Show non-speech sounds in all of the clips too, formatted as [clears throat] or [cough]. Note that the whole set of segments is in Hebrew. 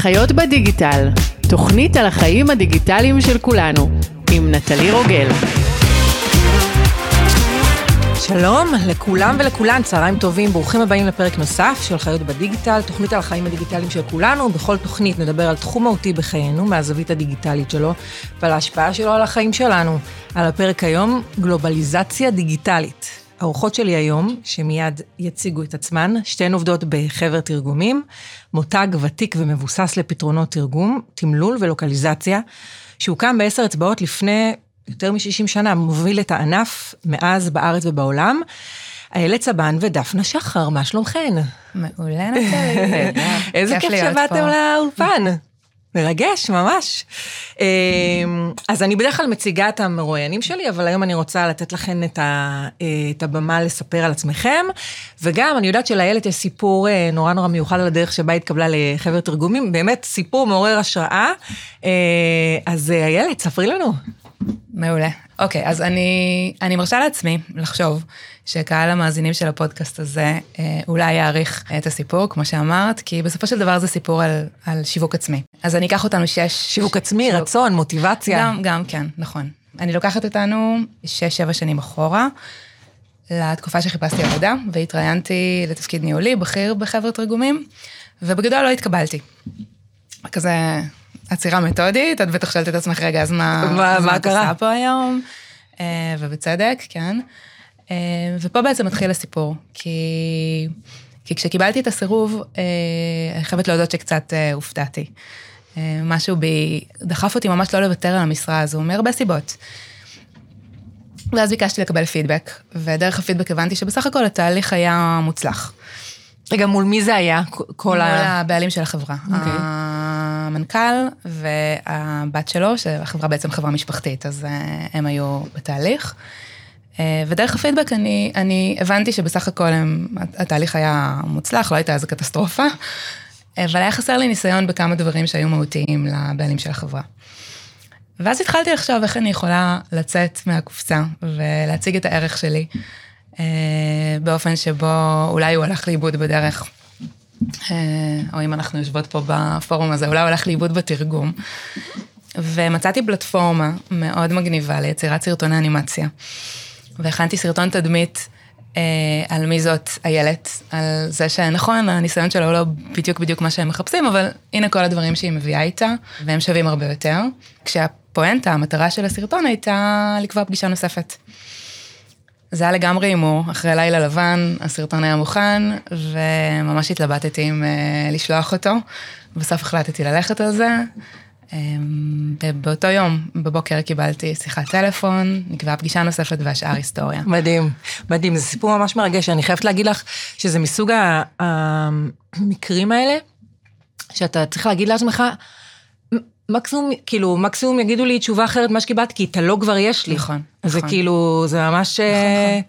חיות בדיגיטל, תוכנית על החיים הדיגיטליים של כולנו, עם נטלי רוגל. שלום לכולם ולכולן, צהריים טובים, ברוכים הבאים לפרק נוסף של חיות בדיגיטל, תוכנית על החיים הדיגיטליים של כולנו. בכל תוכנית נדבר על תחום מהותי בחיינו, מהזווית הדיגיטלית שלו, ועל ההשפעה שלו על החיים שלנו. על הפרק היום, גלובליזציה דיגיטלית. האורחות שלי היום, שמיד יציגו את עצמן, שתיהן עובדות בחבר תרגומים, מותג ותיק ומבוסס לפתרונות תרגום, תמלול ולוקליזציה, שהוקם בעשר אצבעות לפני יותר מ-60 שנה, מוביל את הענף מאז בארץ ובעולם. איילת סבן ודפנה שחר, מה שלומכן? מעולה נטלי. [laughs] איזה כיף שבאתם לאולפן. מרגש, ממש. אמ, אז אני בדרך כלל מציגה את המרואיינים שלי, אבל היום אני רוצה לתת לכם את, ה, את הבמה לספר על עצמכם, וגם אני יודעת שלאיילת יש סיפור אה, נורא נורא מיוחד על הדרך שבה התקבלה לחבר תרגומים, באמת סיפור מעורר השראה. אה, אז אה, איילת, ספרי לנו. מעולה. אוקיי, אז אני, אני מרשה לעצמי לחשוב שקהל המאזינים של הפודקאסט הזה אה, אולי יעריך את הסיפור, כמו שאמרת, כי בסופו של דבר זה סיפור על, על שיווק עצמי. אז אני אקח אותנו שש... שיווק עצמי, שיווק... רצון, מוטיבציה. גם, גם, כן, נכון. אני לוקחת אותנו שש-שבע שנים אחורה, לתקופה שחיפשתי עבודה, והתראיינתי לתפקיד ניהולי, בכיר בחבר'ה תרגומים, ובגדול לא התקבלתי. כזה עצירה מתודית, את בטח שואלת את עצמך, רגע, אז מה, מה, מה את עושה פה היום? אה, ובצדק, כן. אה, ופה בעצם מתחיל הסיפור, כי, כי כשקיבלתי את הסירוב, אה, אני חייבת להודות שקצת הופתעתי. משהו בי דחף אותי ממש לא לוותר על המשרה הזו, מהרבה סיבות. ואז ביקשתי לקבל פידבק, ודרך הפידבק הבנתי שבסך הכל התהליך היה מוצלח. רגע, מול מי זה היה? כל ה... מול הבעלים של החברה. Okay. אוקיי. המנכ"ל והבת שלו, שהחברה בעצם חברה משפחתית, אז אה, הם היו בתהליך. אה, ודרך הפידבק אני, אני הבנתי שבסך הכל הם, התהליך היה מוצלח, לא הייתה איזה קטסטרופה, אה, אבל היה חסר לי ניסיון בכמה דברים שהיו מהותיים לבעלים של החברה. ואז התחלתי לחשוב איך אני יכולה לצאת מהקופסה ולהציג את הערך שלי באופן שבו אולי הוא הלך לאיבוד בדרך. אה, או אם אנחנו יושבות פה בפורום הזה, אולי הולך לאיבוד בתרגום. ומצאתי פלטפורמה מאוד מגניבה ליצירת סרטוני אנימציה. והכנתי סרטון תדמית אה, על מי זאת איילת, על זה שנכון, הניסיון שלו הוא לא בדיוק בדיוק מה שהם מחפשים, אבל הנה כל הדברים שהיא מביאה איתה, והם שווים הרבה יותר. כשהפואנטה, המטרה של הסרטון הייתה לקבוע פגישה נוספת. זה היה לגמרי הימור, אחרי לילה לבן, הסרטון היה מוכן, וממש התלבטתי אם uh, לשלוח אותו. בסוף החלטתי ללכת על זה. Um, ובאותו יום, בבוקר קיבלתי שיחת טלפון, נקבעה פגישה נוספת והשאר היסטוריה. מדהים, מדהים, זה סיפור ממש מרגש, אני חייבת להגיד לך שזה מסוג המקרים האלה, שאתה צריך להגיד לעצמך, מקסימום, כאילו, מקסימום יגידו לי תשובה אחרת ממה שקיבלת, כי את הלא כבר יש לי. נכון, נכון. זה כאילו, זה ממש... נכון,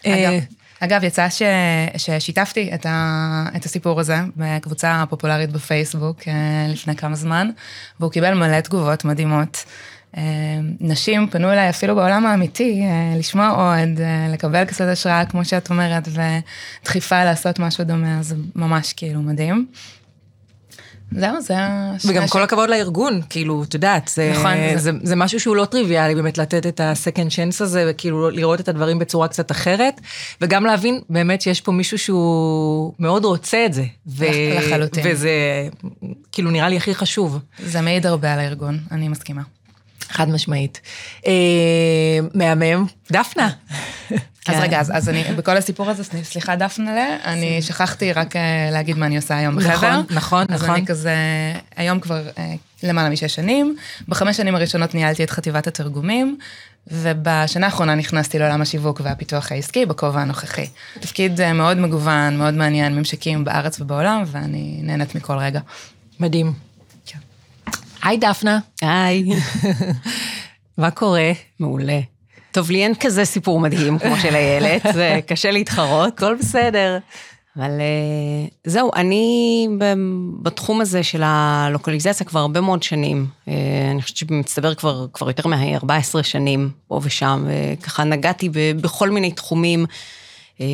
נכון. אה, אגב, אגב, יצא ש, ששיתפתי את, ה, את הסיפור הזה בקבוצה פופולרית בפייסבוק אה, לפני כמה זמן, והוא קיבל מלא תגובות מדהימות. אה, נשים פנו אליי אפילו בעולם האמיתי, לשמוע עוד, לקבל קצת השראה, כמו שאת אומרת, ודחיפה לעשות משהו דומה, אז ממש כאילו מדהים. זהו, זה ה... וגם כל הכבוד לארגון, כאילו, את יודעת, זה, נכון, זה, זה, זה משהו שהוא לא טריוויאלי באמת לתת את ה-second chance הזה, וכאילו לראות את הדברים בצורה קצת אחרת, וגם להבין באמת שיש פה מישהו שהוא מאוד רוצה את זה. ו- לחלוטין. וזה כאילו נראה לי הכי חשוב. זה מעיד הרבה על הארגון, אני מסכימה. חד משמעית. אה, מהמם. דפנה. אז כן. רגע, אז, אז אני, בכל הסיפור הזה, סליחה דפנה, אני שכחתי רק אה, להגיד מה אני עושה היום בחבר. נכון, נכון, אז נכון. אני כזה, היום כבר אה, למעלה משש שנים, בחמש שנים הראשונות ניהלתי את חטיבת התרגומים, ובשנה האחרונה נכנסתי לעולם השיווק והפיתוח העסקי בכובע הנוכחי. תפקיד מאוד מגוון, מאוד מעניין, ממשקים בארץ ובעולם, ואני נהנית מכל רגע. מדהים. היי דפנה. היי. [laughs] מה קורה? מעולה. טוב, לי אין כזה סיפור מדהים כמו של איילת, זה [laughs] קשה להתחרות. הכל בסדר. אבל אה, זהו, אני בתחום הזה של הלוקליזציה כבר הרבה מאוד שנים. אה, אני חושבת שמצטבר כבר, כבר יותר מ-14 שנים, פה ושם, וככה נגעתי בכל מיני תחומים. אה,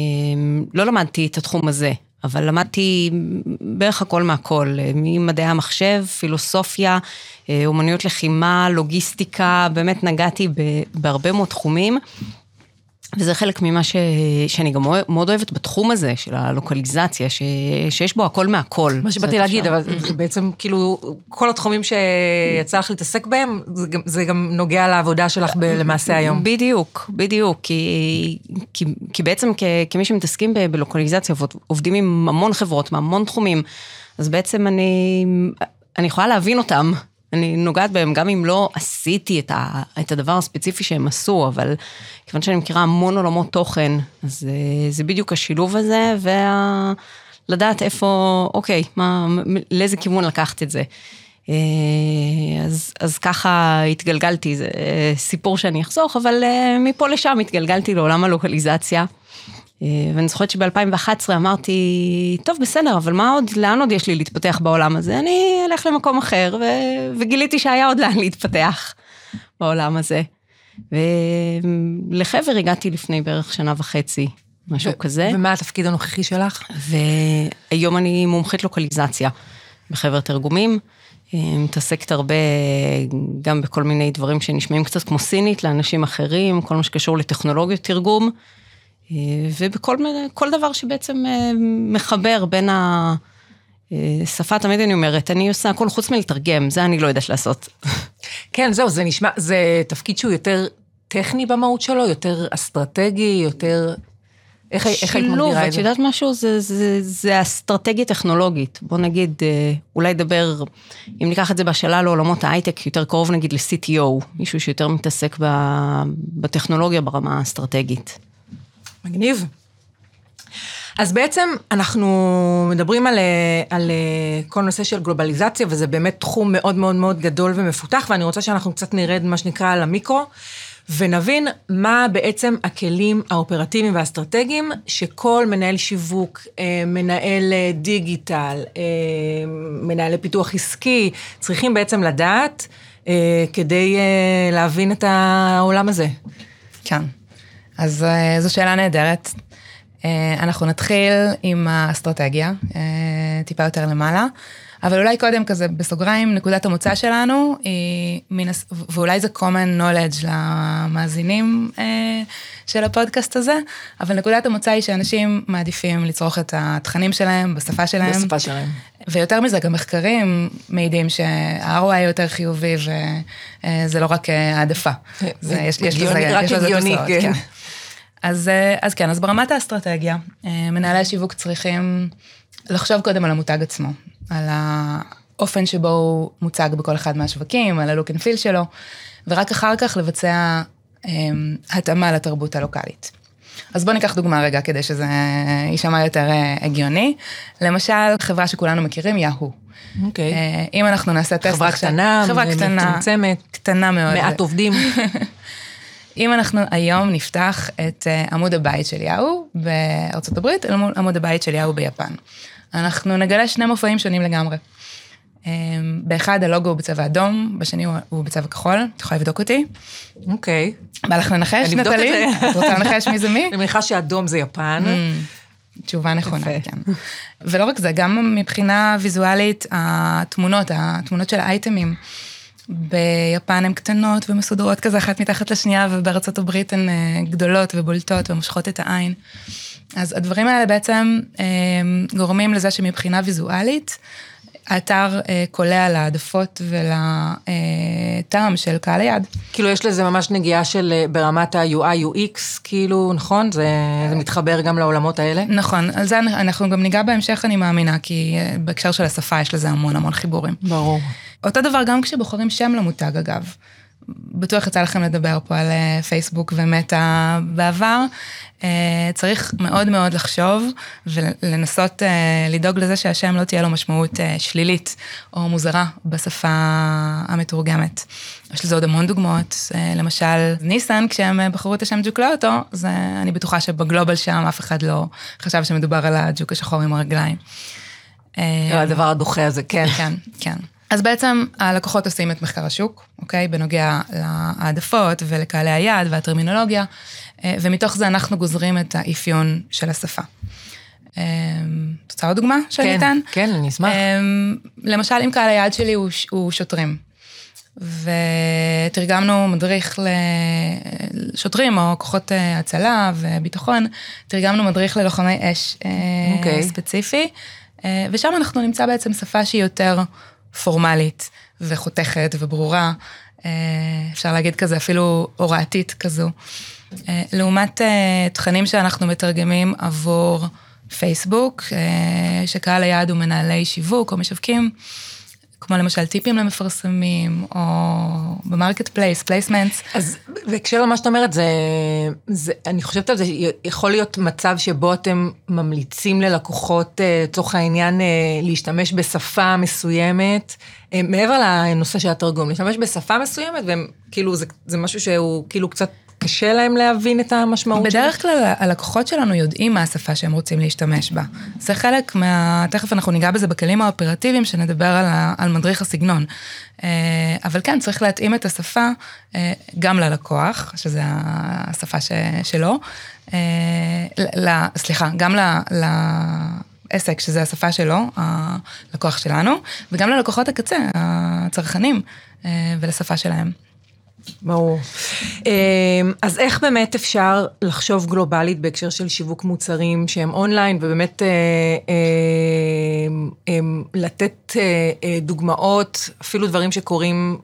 לא למדתי את התחום הזה אבל למדתי בערך הכל מהכל, ממדעי המחשב, פילוסופיה, אומנויות לחימה, לוגיסטיקה, באמת נגעתי בהרבה מאוד תחומים. וזה חלק ממה ש... שאני גם מאוד אוהבת בתחום הזה, של הלוקליזציה, ש... שיש בו הכל מהכל. מה שבאתי להגיד, אבל זה בעצם כאילו, כל התחומים שיצא לך להתעסק בהם, זה גם, זה גם נוגע לעבודה שלך ב... למעשה היום. בדיוק, בדיוק, כי, כי, כי בעצם כ... כמי שמתעסקים ב... בלוקליזציה, עובדים עם המון חברות, מהמון תחומים, אז בעצם אני, אני יכולה להבין אותם. אני נוגעת בהם, גם אם לא עשיתי את, ה, את הדבר הספציפי שהם עשו, אבל כיוון שאני מכירה המון עולמות תוכן, אז זה, זה בדיוק השילוב הזה, ולדעת איפה, אוקיי, מה, לאיזה כיוון לקחת את זה. אה, אז, אז ככה התגלגלתי, זה סיפור שאני אחסוך, אבל אה, מפה לשם התגלגלתי לעולם הלוקליזציה. אה, ואני זוכרת שב-2011 אמרתי, טוב, בסדר, אבל מה עוד, לאן עוד יש לי להתפתח בעולם הזה? אני אלך למקום אחר, ו- וגיליתי שהיה עוד לאן להתפתח בעולם הזה. ולחבר הגעתי לפני בערך שנה וחצי, משהו ו- כזה. ומה התפקיד הנוכחי שלך? והיום אני מומחית לוקליזציה בחבר תרגומים. אה, מתעסקת הרבה גם בכל מיני דברים שנשמעים קצת כמו סינית לאנשים אחרים, כל מה שקשור לטכנולוגיות תרגום. אה, ובכל כל דבר שבעצם אה, מחבר בין השפה, אה, תמיד אני אומרת, אני עושה הכל חוץ מלתרגם, זה אני לא יודעת לעשות. כן, זהו, זה נשמע, זה תפקיד שהוא יותר טכני במהות שלו, יותר אסטרטגי, יותר... איך, איך היית מגדירה את זה? שילוב, את יודעת משהו? זה, זה, זה אסטרטגיה טכנולוגית. בוא נגיד, אולי נדבר, אם ניקח את זה בשאלה לעולמות ההייטק, יותר קרוב נגיד ל-CTO, מישהו שיותר מתעסק בטכנולוגיה ברמה האסטרטגית. מגניב. אז בעצם אנחנו מדברים על, על כל נושא של גלובליזציה, וזה באמת תחום מאוד מאוד מאוד גדול ומפותח, ואני רוצה שאנחנו קצת נרד, מה שנקרא, על המיקרו, ונבין מה בעצם הכלים האופרטיביים והאסטרטגיים שכל מנהל שיווק, אה, מנהל דיגיטל, אה, מנהלי פיתוח עסקי, צריכים בעצם לדעת אה, כדי להבין את העולם הזה. כן. אז uh, זו שאלה נהדרת. Uh, אנחנו נתחיל עם האסטרטגיה, uh, טיפה יותר למעלה, אבל אולי קודם כזה, בסוגריים, נקודת המוצא שלנו היא, ואולי זה common knowledge למאזינים של הפודקאסט הזה, אבל נקודת המוצא היא שאנשים מעדיפים לצרוך את התכנים שלהם בשפה שלהם. בשפה שלהם. ויותר מזה, גם מחקרים מעידים שה-ROI יותר חיובי, וזה לא רק העדפה. זה, יש, יש לזה, הגיוני, כן. כן. אז, אה, אז כן, אז ברמת האסטרטגיה, אה, מנהלי השיווק צריכים לחשוב קודם על המותג עצמו, על האופן שבו הוא מוצג בכל אחד מהשווקים, על ה look and feel שלו, ורק אחר כך לבצע התאמה לתרבות הלוקאלית. אז בואו ניקח דוגמה רגע כדי שזה יישמע יותר הגיוני. למשל, חברה שכולנו מכירים, יהו. אוקיי. Okay. אם אנחנו נעשה טסט חברה קטנה, חברה קטנה, מצומצמת, קטנה מאוד. מעט עובדים. [laughs] אם אנחנו היום נפתח את אה, עמוד הבית של יאו בארצות הברית, אל מול עמוד הבית של יאו ביפן. אנחנו נגלה שני מופעים שונים לגמרי. אה, באחד הלוגו הוא בצבע אדום, בשני הוא בצבע כחול, את יכולה לבדוק אותי. אוקיי. בא לך לנחש, נטלי? את רוצה לנחש מי זה מי? אני מניחה שאדום זה יפן. Mm, תשובה נכונה, כן. ולא רק זה, גם מבחינה ויזואלית, התמונות, התמונות של האייטמים. ביפן הן קטנות ומסודרות כזה אחת מתחת לשנייה, ובארצות הברית הן אה, גדולות ובולטות ומושכות את העין. אז הדברים האלה בעצם אה, גורמים לזה שמבחינה ויזואלית, האתר אה, קולע להעדפות ולטעם של קהל היד. כאילו יש לזה ממש נגיעה של ברמת ה-UI, UX, כאילו, נכון? זה, זה מתחבר גם לעולמות האלה? נכון, על זה אנחנו גם ניגע בהמשך, אני מאמינה, כי בהקשר של השפה יש לזה המון המון חיבורים. ברור. אותו דבר גם כשבוחרים שם למותג אגב. בטוח יצא לכם לדבר פה על אה, פייסבוק ומטא בעבר. אה, צריך מאוד מאוד לחשוב ולנסות אה, לדאוג לזה שהשם לא תהיה לו משמעות שלילית או מוזרה בשפה המתורגמת. יש לזה עוד המון דוגמאות, למשל ניסן, כשהם בחרו את השם ג'וק לאוטו, זה, אני בטוחה שבגלובל שם אף אחד לא חשב שמדובר על הג'וק השחור עם הרגליים. הדבר הדוחה הזה, כן. כן, כן. אז בעצם הלקוחות עושים את מחקר השוק, אוקיי? בנוגע להעדפות ולקהלי היעד והטרמינולוגיה, אה, ומתוך זה אנחנו גוזרים את האפיון של השפה. רוצה עוד דוגמה שאני כן, אתן? כן, אני אשמח. למשל, אם קהל היעד שלי הוא, הוא שוטרים, ותרגמנו מדריך לשוטרים או כוחות אה, הצלה וביטחון, תרגמנו מדריך ללוחמי אש okay. אוקיי. ספציפי, ושם אנחנו נמצא בעצם שפה שהיא יותר פורמלית וחותכת וברורה, אפשר להגיד כזה אפילו הוראתית כזו. אה, לעומת אה, תכנים שאנחנו מתרגמים עבור פייסבוק, אה, שקהל היעד הוא מנהלי שיווק או משווקים, כמו למשל טיפים למפרסמים, או ב marketplace, placements. אז בהקשר למה שאת אומרת, זה, זה, אני חושבת על זה, יכול להיות מצב שבו אתם ממליצים ללקוחות, לצורך העניין, להשתמש בשפה מסוימת, מעבר לנושא של התרגום, להשתמש בשפה מסוימת, והם, כאילו, זה, זה משהו שהוא כאילו קצת קשה להם להבין את המשמעות שלו? בדרך כלל הלקוחות שלנו יודעים מה השפה שהם רוצים להשתמש בה. זה חלק מה... תכף אנחנו ניגע בזה בכלים האופרטיביים, שנדבר על, ה... על מדריך הסגנון. אה, אבל כן, צריך להתאים את השפה אה, גם ללקוח, שזה השפה ש... שלו. אה, ל... סליחה, גם ל... ל... עסק, שזה השפה שלו, הלקוח שלנו, וגם ללקוחות הקצה, הצרכנים, ולשפה שלהם. ברור. אמ, אז איך באמת אפשר לחשוב גלובלית בהקשר של שיווק מוצרים שהם אונליין, ובאמת אה, אה, לתת אה, דוגמאות, אפילו דברים שקורים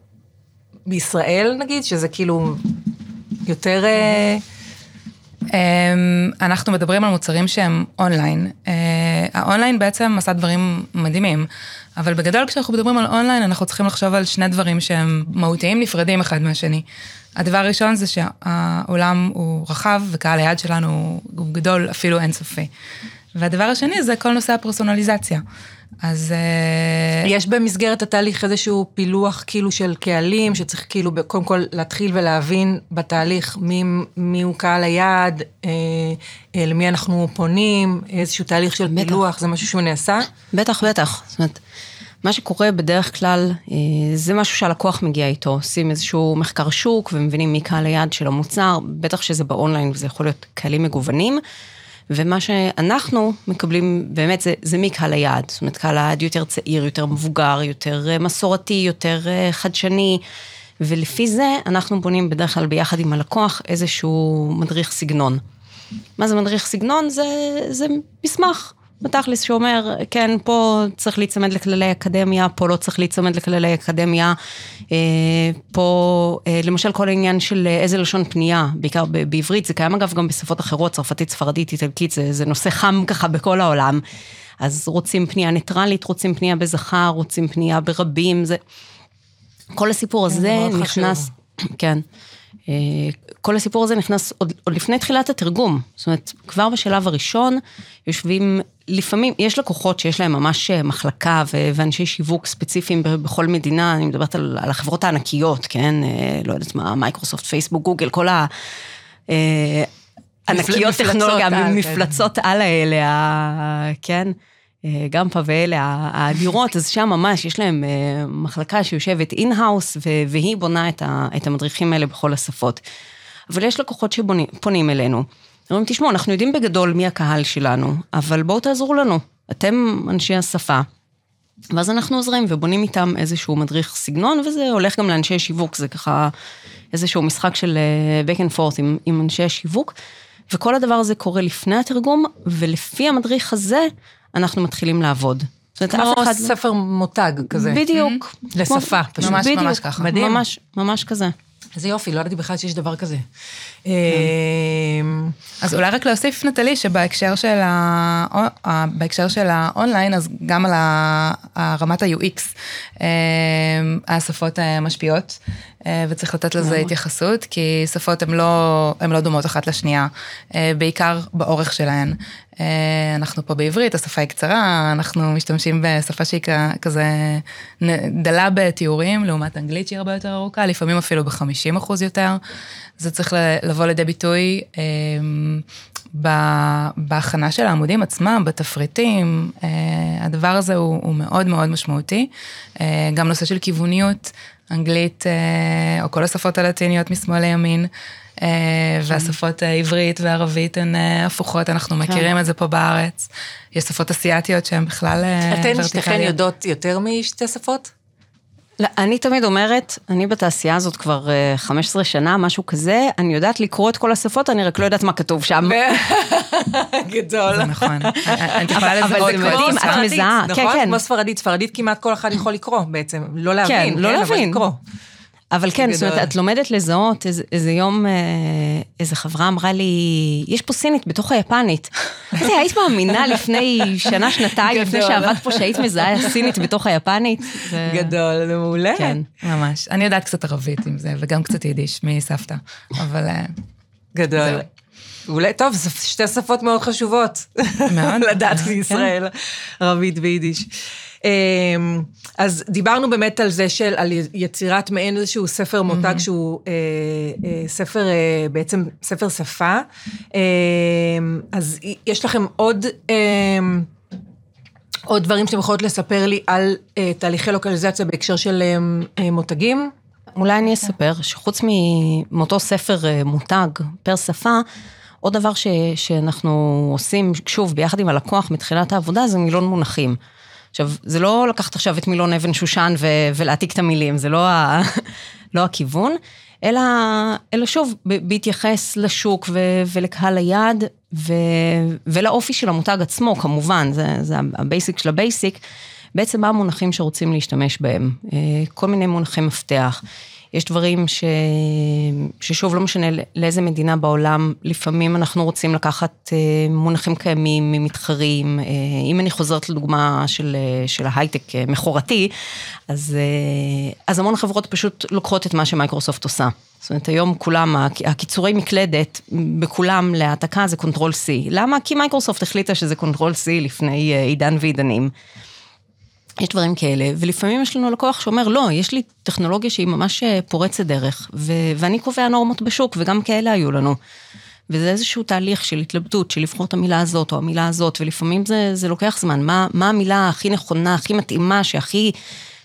בישראל נגיד, שזה כאילו יותר... אמ, אנחנו מדברים על מוצרים שהם אונליין. האונליין בעצם עשה דברים מדהימים. אבל בגדול כשאנחנו מדברים על אונליין, אנחנו צריכים לחשוב על שני דברים שהם מהותיים נפרדים אחד מהשני. הדבר הראשון זה שהעולם הוא רחב וקהל היעד שלנו הוא גדול, אפילו אינסופי. והדבר השני זה כל נושא הפרסונליזציה. אז... אה, יש במסגרת התהליך איזשהו פילוח כאילו של קהלים, שצריך כאילו קודם כל להתחיל ולהבין בתהליך מי, מי הוא קהל היעד, אה, אה, למי אנחנו פונים, איזשהו תהליך של בטח. פילוח, זה משהו שהוא נעשה? בטח, בטח. זאת אומרת, מה שקורה בדרך כלל, אה, זה משהו שהלקוח מגיע איתו, עושים איזשהו מחקר שוק ומבינים מי קהל היעד של המוצר, בטח שזה באונליין וזה יכול להיות קהלים מגוונים. ומה שאנחנו מקבלים באמת זה, זה מקהל היעד, זאת אומרת קהל היעד יותר צעיר, יותר מבוגר, יותר אה, מסורתי, יותר אה, חדשני, ולפי זה אנחנו בונים בדרך כלל ביחד עם הלקוח איזשהו מדריך סגנון. מה זה מדריך סגנון? זה, זה מסמך. בתכלס שאומר, כן, פה צריך להיצמד לכללי אקדמיה, פה לא צריך להיצמד לכללי אקדמיה. אה, פה, אה, למשל, כל העניין של איזה לשון פנייה, בעיקר בעברית, זה קיים אגב גם בשפות אחרות, צרפתית, ספרדית, איטלקית, זה, זה נושא חם ככה בכל העולם. אז רוצים פנייה ניטרלית, רוצים פנייה בזכר, רוצים פנייה ברבים, זה... כל הסיפור כן, הזה נכנס... כן. אה, כל הסיפור הזה נכנס עוד, עוד לפני תחילת התרגום. זאת אומרת, כבר בשלב הראשון יושבים, לפעמים, יש לקוחות שיש להם ממש אה, מחלקה ו- ואנשי שיווק ספציפיים בכל מדינה, אני מדברת על, על החברות הענקיות, כן? אה, לא יודעת מה, מייקרוסופט, פייסבוק, גוגל, כל ה... ענקיות טכנולוגיה, כן. מפלצות על האלה, כן? גם פה ואלה האדירות, אז שם ממש יש להם אה, מחלקה שיושבת in-house, והיא בונה את המדריכים האלה בכל השפות. אבל יש לקוחות שפונים אלינו. אומרים, תשמעו, אנחנו יודעים בגדול מי הקהל שלנו, אבל בואו תעזרו לנו. אתם אנשי השפה. ואז אנחנו עוזרים ובונים איתם איזשהו מדריך סגנון, וזה הולך גם לאנשי שיווק, זה ככה איזשהו משחק של back and forth עם, עם אנשי השיווק. וכל הדבר הזה קורה לפני התרגום, ולפי המדריך הזה, אנחנו מתחילים לעבוד. זאת אומרת, כמו ספר מותג כזה. בדיוק. לשפה, פשוט. ממש, בדיוק. ממש ככה. מדהים. ממש, ממש כזה. איזה יופי, לא ידעתי בכלל שיש דבר כזה. כן. אמ, אז אולי רק להוסיף, נטלי, שבהקשר של, ה... בהקשר של האונליין, אז גם על רמת ה-UX, אמ, השפות אה, משפיעות, אה, וצריך לתת לזה התייחסות, כי שפות הן לא, לא דומות אחת לשנייה, אה, בעיקר באורך שלהן. אנחנו פה בעברית, השפה היא קצרה, אנחנו משתמשים בשפה שהיא כזה דלה בתיאורים, לעומת אנגלית שהיא הרבה יותר ארוכה, לפעמים אפילו ב-50 אחוז יותר. זה צריך לבוא לידי ביטוי בהכנה של העמודים עצמם, בתפריטים, אה, הדבר הזה הוא, הוא מאוד מאוד משמעותי. אה, גם נושא של כיווניות, אנגלית, אה, או כל השפות הלטיניות משמאל לימין. והשפות העברית והערבית הן הפוכות, אנחנו כן. מכירים את זה פה בארץ. יש שפות אסיאתיות שהן בכלל ורטיקליות. אתן שתיכן יודעות יותר משתי שפות? לא, אני תמיד אומרת, אני בתעשייה הזאת כבר uh, 15 שנה, משהו כזה, אני יודעת לקרוא את כל השפות, אני רק לא יודעת מה כתוב שם. [laughs] גדול. זה נכון. [laughs] אבל לזהות זה כמו ספרדית. מזהה, כן, נכון? כן. כמו ספרדית. ספרדית כמעט כל אחד יכול לקרוא בעצם. לא להבין, כן, לא אבל להבין. לקרוא. אבל כן, זאת אומרת. את לומדת לזהות, איזה, איזה יום, אה, איזה חברה אמרה לי, יש פה סינית בתוך היפנית. [laughs] אמרתי, היית מאמינה לפני שנה, שנתיים, לפני. שעבדת פה, שהיית מזהה סינית בתוך היפנית? זה- גדול, זה מעולה. כן. ממש. אני יודעת קצת ערבית עם זה, וגם קצת יידיש מסבתא. אבל אה, גדול. זהו. אולי, טוב, שתי שפות מאוד חשובות. מאוד. [laughs] לדעת בישראל, ערבית ויידיש. אמ, אז דיברנו באמת על זה של, על יצירת מעין איזשהו ספר מותג שהוא אה, אה, ספר, אה, בעצם ספר שפה. אמ, אז יש לכם עוד... אמ, עוד דברים שאתם יכולות לספר לי על אה, תהליכי לוקליזציה בהקשר של אה, אה, מותגים? אולי אני אספר שחוץ מאותו ספר אה, מותג פר שפה, עוד דבר ש, שאנחנו עושים, שוב, ביחד עם הלקוח מתחילת העבודה, זה מילון מונחים. עכשיו, זה לא לקחת עכשיו את מילון אבן שושן ו, ולהעתיק את המילים, זה לא, ה, [laughs] לא הכיוון, אלא, אלא שוב, ב- בהתייחס לשוק ו, ולקהל היעד ו, ולאופי של המותג עצמו, כמובן, זה, זה ה basic של ה basic. בעצם מה המונחים שרוצים להשתמש בהם. אה, כל מיני מונחי מפתח. יש דברים ש... ששוב, לא משנה לאיזה מדינה בעולם, לפעמים אנחנו רוצים לקחת אה, מונחים קיימים ממתחרים. אה, אם אני חוזרת לדוגמה של, אה, של ההייטק מכורתי, אז, אז המון חברות פשוט לוקחות את מה שמייקרוסופט עושה. זאת אומרת, היום כולם, הק- הקיצורי מקלדת, בכולם להעתקה זה control C. למה? כי מייקרוסופט החליטה שזה control C לפני עידן ועידנים. יש דברים כאלה, ולפעמים יש לנו לקוח שאומר, לא, יש לי טכנולוגיה שהיא ממש אה, פורצת דרך, ו- ואני קובע נורמות בשוק, וגם כאלה היו לנו. וזה איזשהו תהליך של התלבטות, של לבחור את המילה הזאת או המילה הזאת, ולפעמים זה, זה לוקח זמן. מה, מה המילה הכי נכונה, הכי מתאימה, שהכי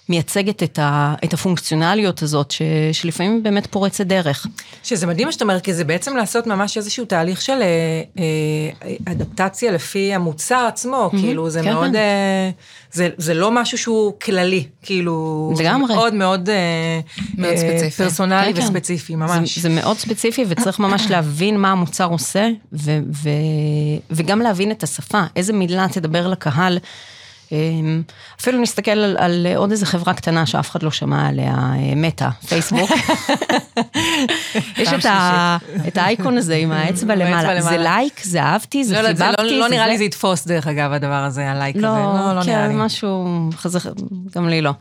מייצגת את, ה, את הפונקציונליות הזאת, ש, שלפעמים באמת פורצת דרך. שזה מדהים מה שאתה אומר, כי זה בעצם לעשות ממש איזשהו תהליך של אה, אה, אדפטציה לפי המוצר עצמו, כאילו זה כן, מאוד, כן. אה, זה, זה לא משהו שהוא כללי, כאילו, לגמרי. מאוד מאוד, אה, מאוד אה, ספציפי. פרסונלי כן, כן. וספציפי, ממש. זה, זה מאוד ספציפי, וצריך ממש [clears throat] להבין מה המוצר עושה, ו, ו, וגם להבין את השפה, איזה מילה תדבר לקהל. אמ, אפילו נסתכל על, על עוד איזה חברה קטנה שאף אחד לא שמע עליה, אה, מטא, פייסבוק. [laughs] יש את, ה, את האייקון הזה עם האצבע למעלה. זה למעלה. לייק, זה אהבתי, זה לא, לא, זה חיבבתי. לא, לא זה נראה זה. לי זה יתפוס דרך אגב הדבר הזה, הלייק הזה, לא, לא, לא כן, נראה לי. משהו, חזה, גם לי לא.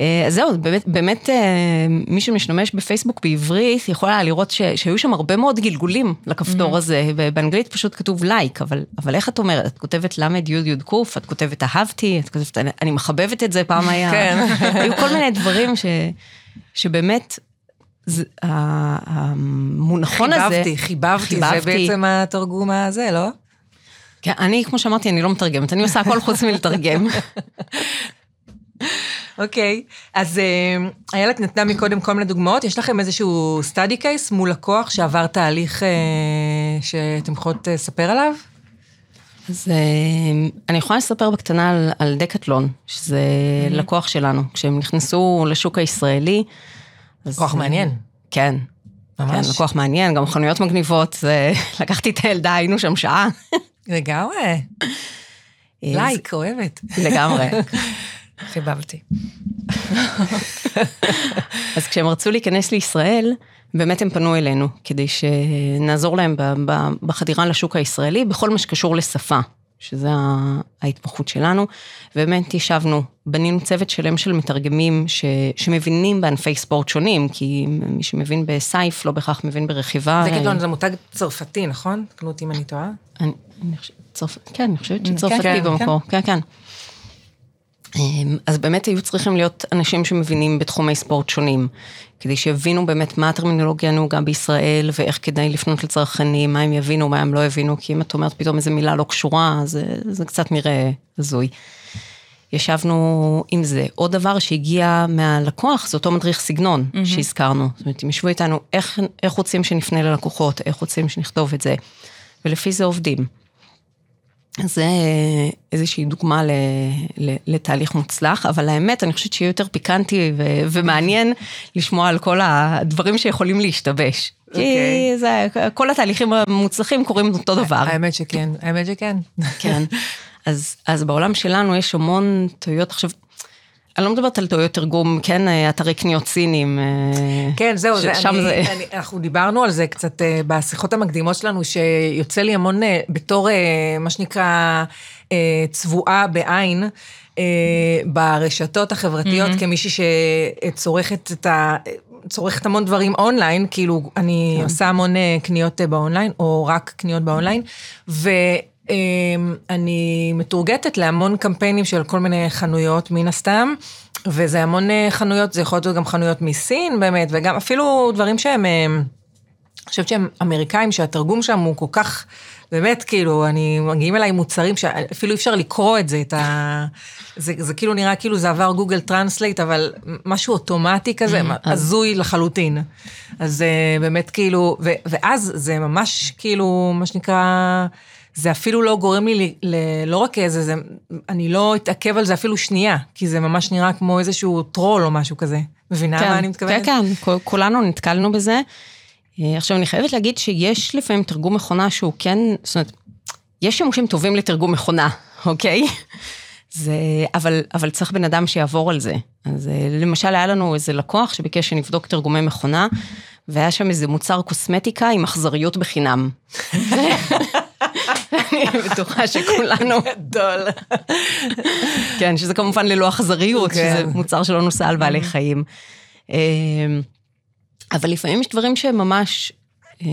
אה, אז זהו, באמת, באמת אה, מי שמשתמש בפייסבוק בעברית יכול היה לראות ש, שהיו שם הרבה מאוד גלגולים לכפתור הזה, ובאנגלית פשוט כתוב לייק, אבל, אבל איך את אומרת? את כותבת למד יוד יוד קוף, את כותבת אהבתי, את כותבת אני, אני מחבבת את זה, פעם היה, [laughs] כן. [laughs] היו כל מיני דברים ש, שבאמת, זה, המונחון הזה, חיבבתי, חיבבתי, זה חיבבתי. בעצם התרגום הזה, לא? כן, אני, כמו שאמרתי, אני לא מתרגמת, אני עושה הכל חוץ מלתרגם. [laughs] אוקיי, אז אה, איילת נתנה מקודם כל מיני דוגמאות, יש לכם איזשהו סטאדי קייס מול לקוח שעבר תהליך אה, שאתם יכולות אה, לספר עליו? אז אני יכולה לספר בקטנה על, על דקטלון, שזה לקוח שלנו. כשהם נכנסו לשוק הישראלי... אז, לקוח מעניין. כן. ממש. כן, לקוח מעניין, גם מכוניות מגניבות. זה... [laughs] לקחתי את הילדה, היינו שם שעה. לגמרי. לייק, אוהבת. לגמרי. [laughs] חיבבתי. אז כשהם רצו להיכנס לישראל, באמת הם פנו אלינו, כדי שנעזור להם בחדירה לשוק הישראלי, בכל מה שקשור לשפה, שזה ההתמחות שלנו. ובאמת ישבנו, בנינו צוות שלם של מתרגמים ש, שמבינים בענפי ספורט שונים, כי מי שמבין בסייף לא בהכרח מבין ברכיבה. דקטלון זה מותג צרפתי, נכון? תקנו אותי אם אני טועה. אני, אני חושבת, צרפ... כן, אני חושבת כן, שצרפתי כן, במקור, כן, כן. אמ, אז באמת היו צריכים להיות אנשים שמבינים בתחומי ספורט שונים, כדי שיבינו באמת מה הטרמינולוגיה הנהוגה בישראל, ואיך כדאי לפנות לצרכנים, מה הם יבינו, מה הם לא יבינו, כי אם את אומרת פתאום איזה מילה לא קשורה, זה, זה קצת נראה הזוי. ישבנו עם זה. עוד דבר שהגיע מהלקוח זה אותו מדריך סגנון mm-hmm. שהזכרנו. זאת אומרת, הם ישבו איתנו, איך, איך רוצים שנפנה ללקוחות, איך רוצים שנכתוב את זה, ולפי זה עובדים. זה איזושהי דוגמה ל, ל, לתהליך מוצלח, אבל האמת, אני חושבת שיהיה יותר פיקנטי ו, ומעניין לשמוע על כל הדברים שיכולים להשתבש. Okay. כי אוקיי. זה, כל התהליכים המוצלחים קורים אותו דבר. האמת שכן, האמת שכן. כן. אז, אז בעולם שלנו יש המון טעויות. עכשיו, אני לא מדברת על טעויות תרגום, כן, אתרי קניות סינים. אה, כן, זהו, ש- זה, אני, זה... אני, אנחנו דיברנו על זה קצת אה, בשיחות המקדימות שלנו, שיוצא לי המון אה, בתור, מה שנקרא, צבועה בעין. ברשתות החברתיות, mm-hmm. כמישהי שצורכת את ה... צורכת המון דברים אונליין, כאילו, אני כן. עושה המון קניות באונליין, או רק קניות באונליין, ו... אמ, אני מתורגטת להמון קמפיינים של כל מיני חנויות, מן הסתם, וזה המון אה, חנויות, זה יכול להיות גם חנויות מסין באמת, וגם אפילו דברים שהם, אה, אני חושבת שהם אמריקאים, שהתרגום שם הוא כל כך, באמת, כאילו, אני, מגיעים אליי מוצרים שאפילו אי אפשר לקרוא את זה, את ה... זה, זה כאילו נראה כאילו זה עבר Google Translate, אבל משהו אוטומטי כזה, mm, הזוי לחלוטין. אז אה, באמת כאילו, ו, ואז זה ממש כאילו, מה שנקרא... זה אפילו לא גורם לי, ל, לא רק איזה, זה, אני לא אתעכב על זה אפילו שנייה, כי זה ממש נראה כמו איזשהו טרול או משהו כזה. מבינה כן, מה אני מתכוונת? כן, כן, כולנו נתקלנו בזה. אה, עכשיו, אני חייבת להגיד שיש לפעמים תרגום מכונה שהוא כן, זאת אומרת, יש שימושים טובים לתרגום מכונה, [laughs] אוקיי? זה, אבל, אבל צריך בן אדם שיעבור על זה. אז אה, למשל, היה לנו איזה לקוח שביקש שנבדוק תרגומי מכונה, והיה שם איזה מוצר קוסמטיקה עם אכזריות בחינם. [laughs] אני בטוחה שכולנו... גדול. כן, שזה כמובן ללא אכזריות, שזה כן. מוצר שלא נוסע על בעלי חיים. אמ, אבל לפעמים יש דברים שהם ממש, אה,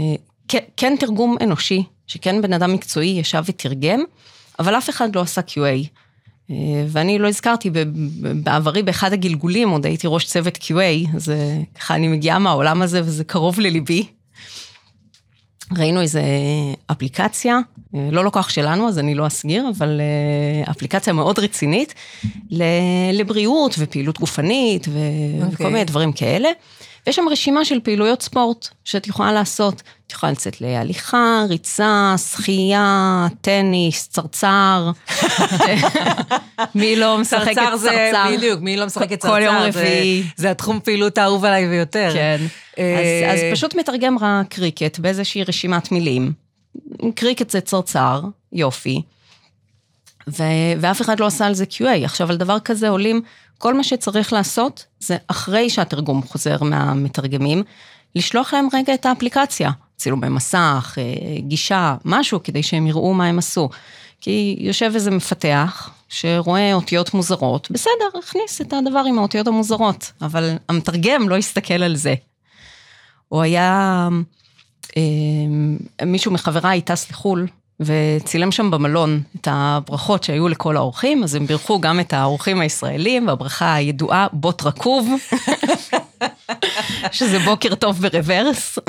כן, כן תרגום אנושי, שכן בן אדם מקצועי ישב ותרגם, אבל אף אחד לא עשה QA. אה, ואני לא הזכרתי, בעברי באחד הגלגולים עוד הייתי ראש צוות QA, אז אה, ככה אני מגיעה מהעולם הזה וזה קרוב לליבי. ראינו איזה אפליקציה, לא לקוח שלנו, אז אני לא אסגיר, אבל אה, אפליקציה מאוד רצינית לבריאות ופעילות גופנית וכל okay. אוקיי. מיני דברים כאלה. ויש שם רשימה של פעילויות ספורט שאת יכולה לעשות. את יכולה לצאת להליכה, ריצה, שחייה, טניס, צרצר. מי לא משחק את צרצר? זה בדיוק, מי לא משחק את צרצר? כל יום רביעי. זה התחום פעילות האהוב עליי ויותר. כן. אה, אז, פשוט מתרגם רק קריקט באיזושהי רשימת מילים. קריקט זה צרצר, יופי. ו- ואף אחד לא עשה על זה QA. עכשיו, על דבר כזה עולים, כל מה שצריך לעשות, זה אחרי שהתרגום חוזר מהמתרגמים, לשלוח להם רגע את האפליקציה. צילומי מסך, אה, גישה, משהו, כדי שהם יראו מה הם עשו. כי יושב איזה מפתח שרואה אותיות מוזרות, בסדר, הכניס את הדבר עם האותיות המוזרות, אבל המתרגם לא יסתכל על זה. או היה אה, מישהו מחבריי טס לחו"ל, וצילם שם במלון את הברכות שהיו לכל האורחים, אז הם בירכו גם את האורחים הישראלים, והברכה הידועה, בוט רקוב, [laughs] שזה בוקר טוב ברוורס.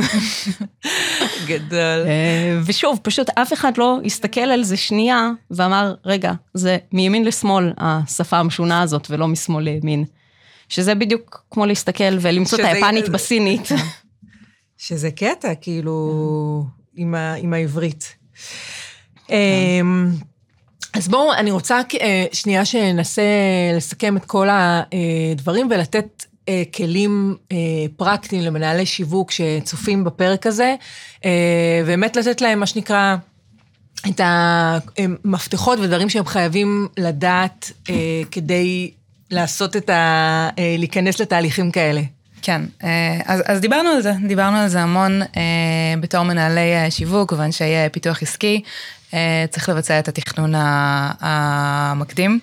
גדול. אה, ושוב, פשוט אף אחד לא הסתכל על זה שנייה ואמר, רגע, זה מימין לשמאל, השפה המשונה הזאת, ולא משמאל לימין. שזה בדיוק כמו להסתכל ולמצוא את היפנית בסינית. [laughs] שזה קטע, כאילו, עם, ה, עם העברית. אמ, אז בואו, אני רוצה אה, שנייה שננסה לסכם את כל הדברים ולתת אה, כלים אה, פרקטיים למנהלי שיווק שצופים בפרק הזה, ובאמת לתת להם מה שנקרא את המפתחות ודברים שהם חייבים לדעת כדי לעשות את ה... להיכנס לתהליכים כאלה. כן, אז, אז דיברנו על זה, דיברנו על זה המון בתור מנהלי שיווק ואנשי פיתוח עסקי. אה, צריך לבצע את התכנון המקדים,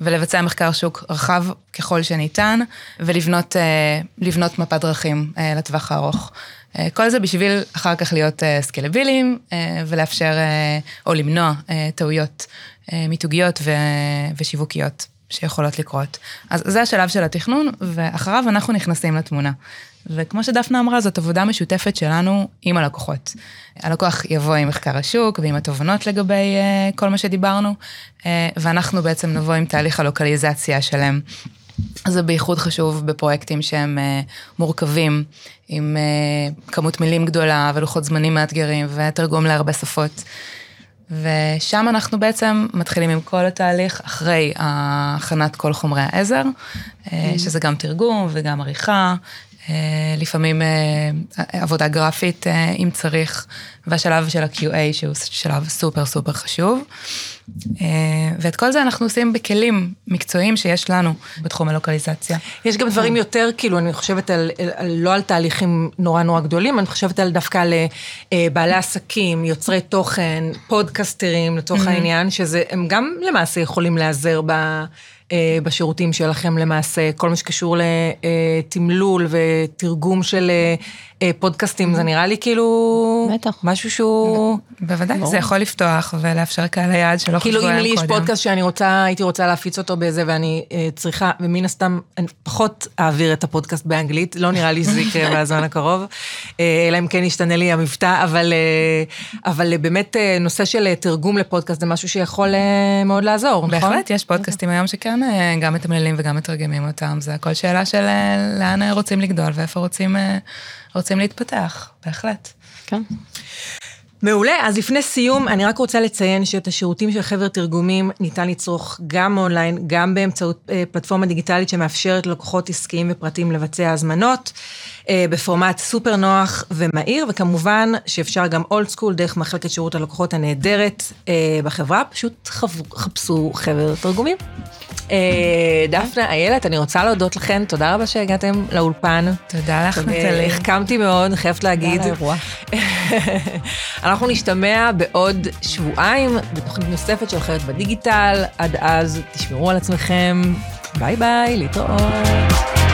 ולבצע מחקר שוק רחב ככל שניתן, ולבנות אה, מפת דרכים אה, לטווח הארוך. כל זה בשביל אחר כך להיות סקלביליים, ולאפשר או למנוע טעויות מיתוגיות ושיווקיות שיכולות לקרות. אז זה השלב של התכנון, ואחריו אנחנו נכנסים לתמונה. וכמו שדפנה אמרה, זאת עבודה משותפת שלנו עם הלקוחות. הלקוח יבוא עם מחקר השוק ועם התובנות לגבי uh, כל מה שדיברנו, uh, ואנחנו בעצם נבוא עם תהליך הלוקליזציה שלהם. זה בייחוד חשוב בפרויקטים שהם uh, מורכבים, עם uh, כמות מילים גדולה ולוחות זמנים מאתגרים ותרגום להרבה שפות. ושם אנחנו בעצם מתחילים עם כל התהליך אחרי הכנת כל חומרי העזר, mm. שזה גם תרגום וגם עריכה, לפעמים אה, עבודה גרפית אם צריך, והשלב של ה-QA שהוא שלב סופר סופר חשוב. ואת כל זה אנחנו עושים בכלים מקצועיים שיש לנו בתחום הלוקליזציה. יש גם דברים יותר, כאילו, אני חושבת על, על, לא על תהליכים נורא נורא גדולים, אני חושבת על דווקא על בעלי עסקים, יוצרי תוכן, פודקסטרים לצורך העניין, שזה, הם גם למעשה יכולים להיעזר ב... אה, בשירותים שלכם למעשה, כל מה שקשור לתמלול ותרגום של אה, אה, פודקאסטים, זה נראה לי כאילו... בטח. משהו שהוא... בוודאי, זה יכול לפתוח ולאפשר קהל היעד שלא חשבו עליהם קודם. כאילו אם לי יש פודקאסט שאני רוצה, הייתי רוצה להפיץ אותו באיזה, ואני צריכה, ומן הסתם, אני פחות אעביר את הפודקאסט באנגלית, לא נראה לי שזה יקרה בזמן הקרוב, אלא אם כן ישתנה לי המבטא, אבל, אבל באמת נושא של תרגום לפודקאסט זה משהו שיכול מאוד לעזור, נכון? בהחלט, יש פודקאסטים היום שכן גם מתמללים וגם מתרגמים אותם, זה הכל שאלה של לאן רוצים לגדול ואיפה רוצים... רוצים להתפתח, בהחלט. כן. מעולה, אז לפני סיום, אני רק רוצה לציין שאת השירותים של חבר תרגומים ניתן לצרוך גם אונליין, גם באמצעות אה, פלטפורמה דיגיטלית שמאפשרת ללקוחות עסקיים ופרטיים לבצע הזמנות, אה, בפורמט סופר נוח ומהיר, וכמובן שאפשר גם אולד סקול דרך מחלקת שירות הלקוחות הנהדרת אה, בחברה, פשוט חפשו חבר תרגומים. אה, דפנה, איילת, אני רוצה להודות לכן, תודה רבה שהגעתם לאולפן. תודה לך, נטלי. החכמתי מאוד, אני חייבת להגיד. תודה לאירוע. [laughs] אנחנו נשתמע בעוד שבועיים בתוכנית נוספת של חיות בדיגיטל. עד אז, תשמרו על עצמכם. ביי ביי, להתראות.